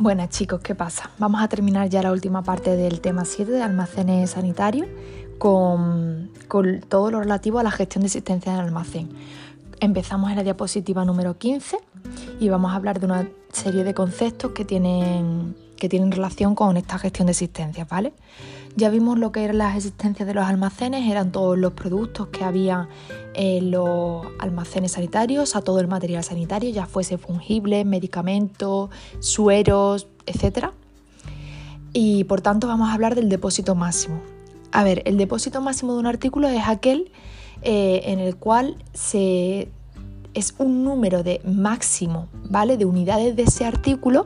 Buenas chicos, ¿qué pasa? Vamos a terminar ya la última parte del tema 7 de almacenes sanitarios con, todo lo relativo a la gestión de existencia del almacén. Empezamos en la diapositiva número 15 y vamos a hablar de una serie de conceptos que tienen, que tienen relación con esta gestión de existencias, ¿vale? Ya vimos lo que eran las existencias de los almacenes, eran todos los productos que había en los almacenes sanitarios, a todo el material sanitario, ya fuese fungible, medicamentos, sueros, etc. Y por tanto vamos a hablar del depósito máximo. A ver, el depósito máximo de un artículo es aquel eh, en el cual se, es un número de máximo, ¿vale? De unidades de ese artículo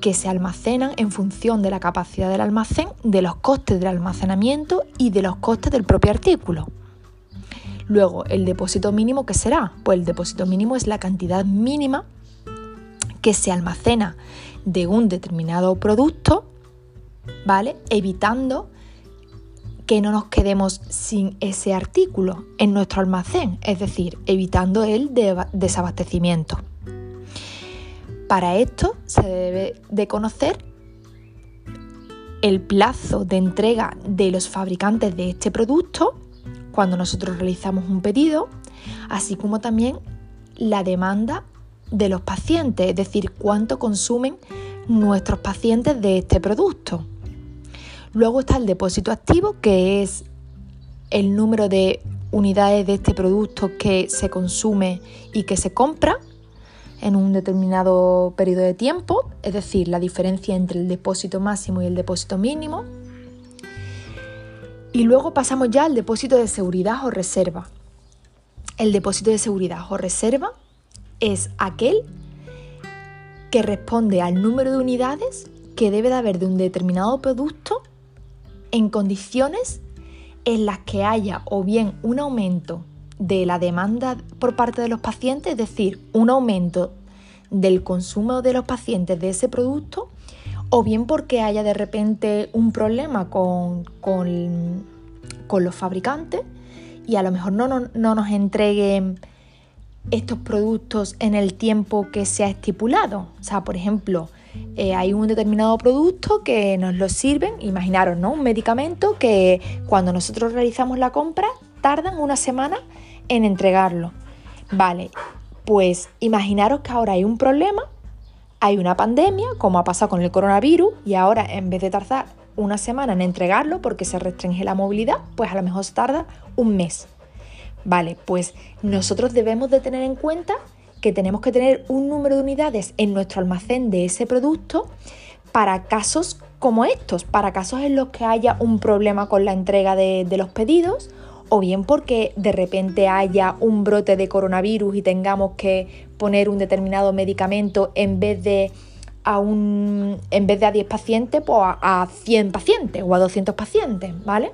que se almacenan en función de la capacidad del almacén, de los costes del almacenamiento y de los costes del propio artículo. Luego, el depósito mínimo, ¿qué será? Pues el depósito mínimo es la cantidad mínima que se almacena de un determinado producto, ¿vale? Evitando que no nos quedemos sin ese artículo en nuestro almacén, es decir, evitando el desabastecimiento. Para esto se debe de conocer el plazo de entrega de los fabricantes de este producto cuando nosotros realizamos un pedido, así como también la demanda de los pacientes, es decir, cuánto consumen nuestros pacientes de este producto. Luego está el depósito activo, que es el número de unidades de este producto que se consume y que se compra en un determinado periodo de tiempo, es decir, la diferencia entre el depósito máximo y el depósito mínimo. Y luego pasamos ya al depósito de seguridad o reserva. El depósito de seguridad o reserva es aquel que responde al número de unidades que debe de haber de un determinado producto en condiciones en las que haya o bien un aumento de la demanda por parte de los pacientes, es decir, un aumento del consumo de los pacientes de ese producto, o bien porque haya de repente un problema con, con, los fabricantes y a lo mejor no, no, nos entreguen estos productos en el tiempo que se ha estipulado. O sea, por ejemplo, eh, hay un determinado producto que nos lo sirven, imaginaros, ¿no? Un medicamento que cuando nosotros realizamos la compra tardan una semana en entregarlo. Vale, pues imaginaros que ahora hay un problema, hay una pandemia, como ha pasado con el coronavirus, y ahora en vez de tardar una semana en entregarlo porque se restringe la movilidad, pues a lo mejor tarda un mes. Vale, pues nosotros debemos de tener en cuenta que tenemos que tener un número de unidades en nuestro almacén de ese producto para casos como estos, para casos en los que haya un problema con la entrega de, de los pedidos o bien porque de repente haya un brote de coronavirus y tengamos que poner un determinado medicamento en vez de a un en vez de a 10 pacientes, pues a, 100 pacientes o a 200 pacientes, ¿vale?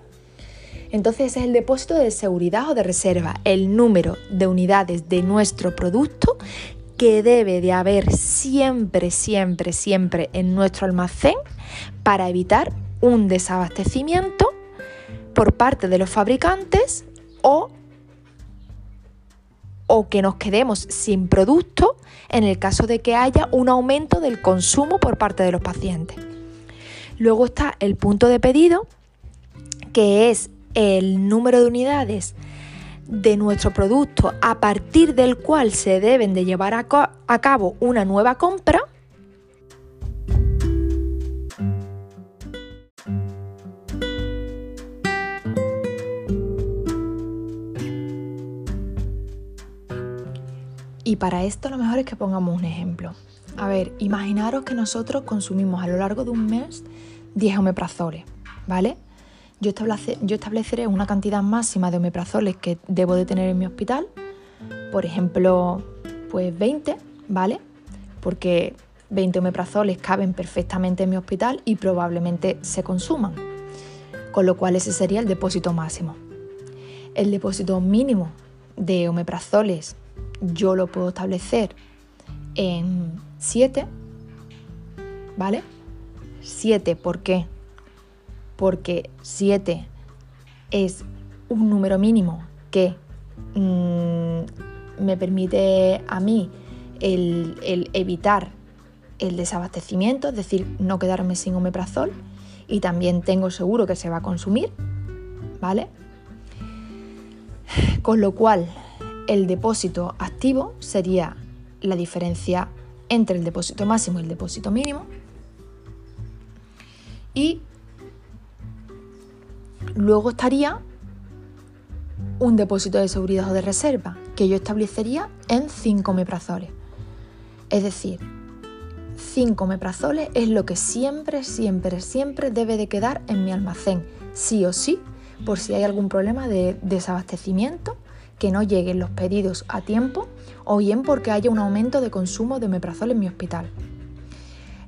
Entonces es el depósito de seguridad o de reserva, el número de unidades de nuestro producto que debe de haber siempre, siempre, siempre en nuestro almacén para evitar un desabastecimiento por parte de los fabricantes o, o que nos quedemos sin producto en el caso de que haya un aumento del consumo por parte de los pacientes. Luego está el punto de pedido, que es el número de unidades de nuestro producto a partir del cual se deben de llevar a, cabo una nueva compra Y para esto lo mejor es que pongamos un ejemplo. A ver, imaginaros que nosotros consumimos a lo largo de un mes 10 omeprazoles, ¿vale? Yo, yo estableceré una cantidad máxima de omeprazoles que debo de tener en mi hospital, por ejemplo, pues 20, ¿vale? Porque 20 omeprazoles caben perfectamente en mi hospital y probablemente se consuman, con lo cual ese sería el depósito máximo. El depósito mínimo de omeprazoles yo lo puedo establecer en 7, ¿vale? 7, ¿por qué? Porque 7 es un número mínimo que mm, me permite a mí el, evitar el desabastecimiento, es decir, no quedarme sin omeprazol y también tengo seguro que se va a consumir, ¿vale? Con lo cual, el depósito activo sería la diferencia entre el depósito máximo y el depósito mínimo. Y luego estaría un depósito de seguridad o de reserva que yo establecería en 5 meprazoles. Es decir, 5 meprazoles es lo que siempre, siempre, siempre debe de quedar en mi almacén, sí o sí, por si hay algún problema de desabastecimiento, que no lleguen los pedidos a tiempo o bien porque haya un aumento de consumo de omeprazol en mi hospital.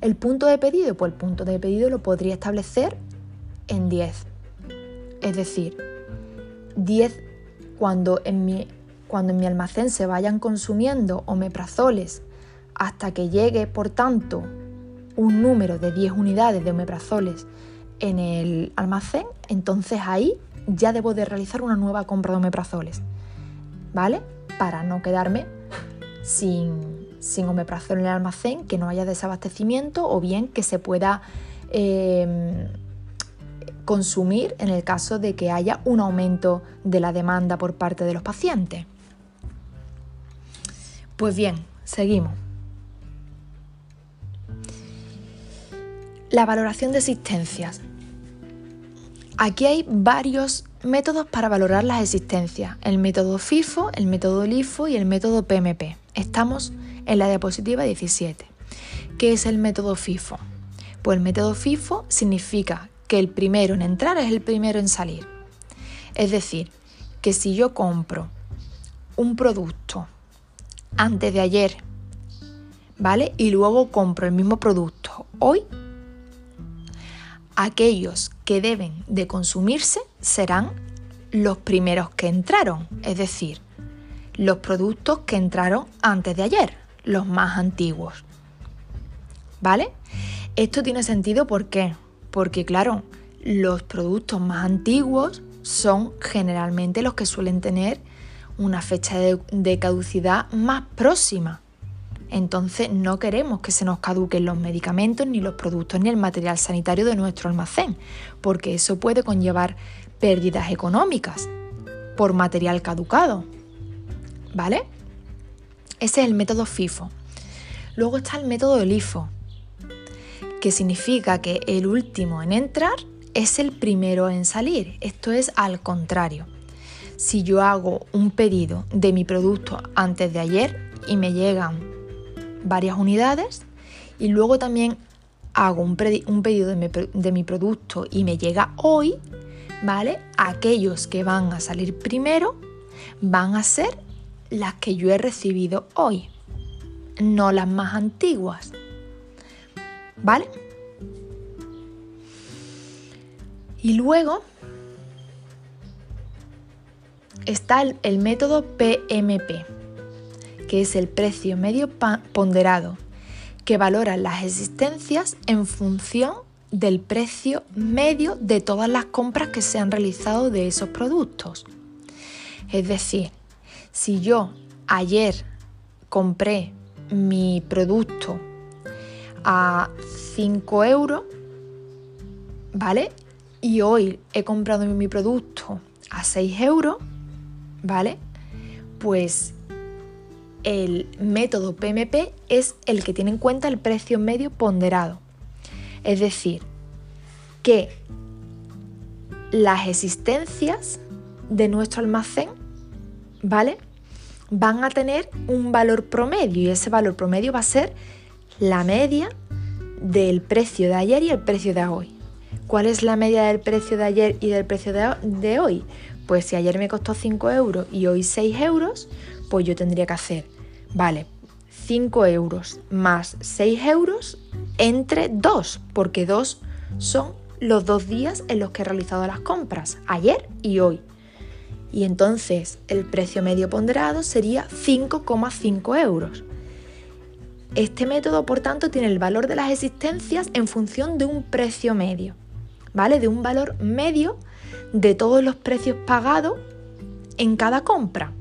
El punto de pedido, pues el punto de pedido lo podría establecer en 10. Es decir, 10 cuando en mi, cuando en mi almacén se vayan consumiendo omeprazoles hasta que llegue, por tanto, un número de 10 unidades de omeprazoles en el almacén, entonces ahí ya debo de realizar una nueva compra de omeprazoles, ¿vale? Para no quedarme sin, sin omeprazol en el almacén, que no haya desabastecimiento o bien que se pueda em, consumir en el caso de que haya un aumento de la demanda por parte de los pacientes. Pues bien, seguimos. La valoración de existencias. Aquí hay varios métodos para valorar las existencias. El método FIFO, el método LIFO y el método PMP. Estamos en la diapositiva 17. ¿Qué es el método FIFO? Pues el método FIFO significa que el primero en entrar es el primero en salir. Es decir, que si yo compro un producto antes de ayer, ¿vale? Y luego compro el mismo producto hoy, aquellos que deben de consumirse serán los primeros que entraron, es decir, los productos que entraron antes de ayer, los más antiguos. ¿Vale? Esto tiene sentido. Porque claro, los productos más antiguos son generalmente los que suelen tener una fecha de caducidad más próxima. Entonces no queremos que se nos caduquen los medicamentos, ni los productos, ni el material sanitario de nuestro almacén, porque eso puede conllevar pérdidas económicas por material caducado. ¿Vale? Ese es el método FIFO. Luego está el método LIFO, que significa que el último en entrar es el primero en salir. Esto es al contrario. Si yo hago un pedido de mi producto antes de ayer y me llegan varias unidades y luego también hago un, pedido de mi, producto y me llega hoy, ¿vale? Aquellos que van a salir primero van a ser las que yo he recibido hoy, no las más antiguas, ¿vale? Y luego está el método PMP que es el precio medio ponderado, que valora las existencias en función del precio medio de todas las compras que se han realizado de esos productos. Es decir, si yo ayer compré mi producto a 5 euros, ¿vale? Y hoy he comprado mi producto a 6 euros, ¿vale? Pues el método PMP es el que tiene en cuenta el precio medio ponderado. Es decir, que las existencias de nuestro almacén, ¿vale? Van a tener un valor promedio y ese valor promedio va a ser la media del precio de ayer y el precio de hoy. ¿Cuál es la media del precio de ayer y del precio de, hoy? Pues si ayer me costó 5 euros y hoy 6 euros, pues yo tendría que hacer, vale, 5 euros más 6 euros entre 2, porque 2 son los dos días en los que he realizado las compras, ayer y hoy. Y entonces el precio medio ponderado sería 5,5 euros. Este método, por tanto, tiene el valor de las existencias en función de un precio medio, ¿vale? De un valor medio de todos los precios pagados en cada compra.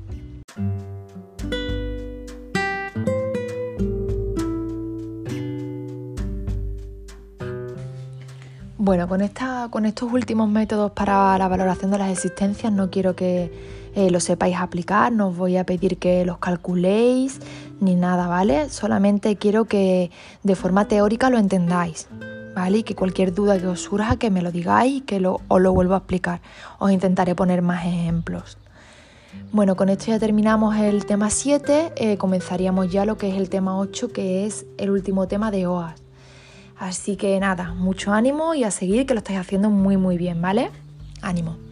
Bueno, con, esta, con estos últimos métodos para la valoración de las existencias no quiero que eh, lo sepáis aplicar, no os voy a pedir que los calculéis ni nada, ¿vale? Solamente quiero que de forma teórica lo entendáis, ¿vale? Y que cualquier duda que os surja, que me lo digáis y que lo, os lo vuelvo a explicar. Os intentaré poner más ejemplos. Bueno, con esto ya terminamos el tema 7, eh, comenzaríamos ya lo que es el tema 8, que es el último tema de OAS. Así que nada, mucho ánimo y a seguir que lo estáis haciendo muy muy bien, ¿vale? Ánimo.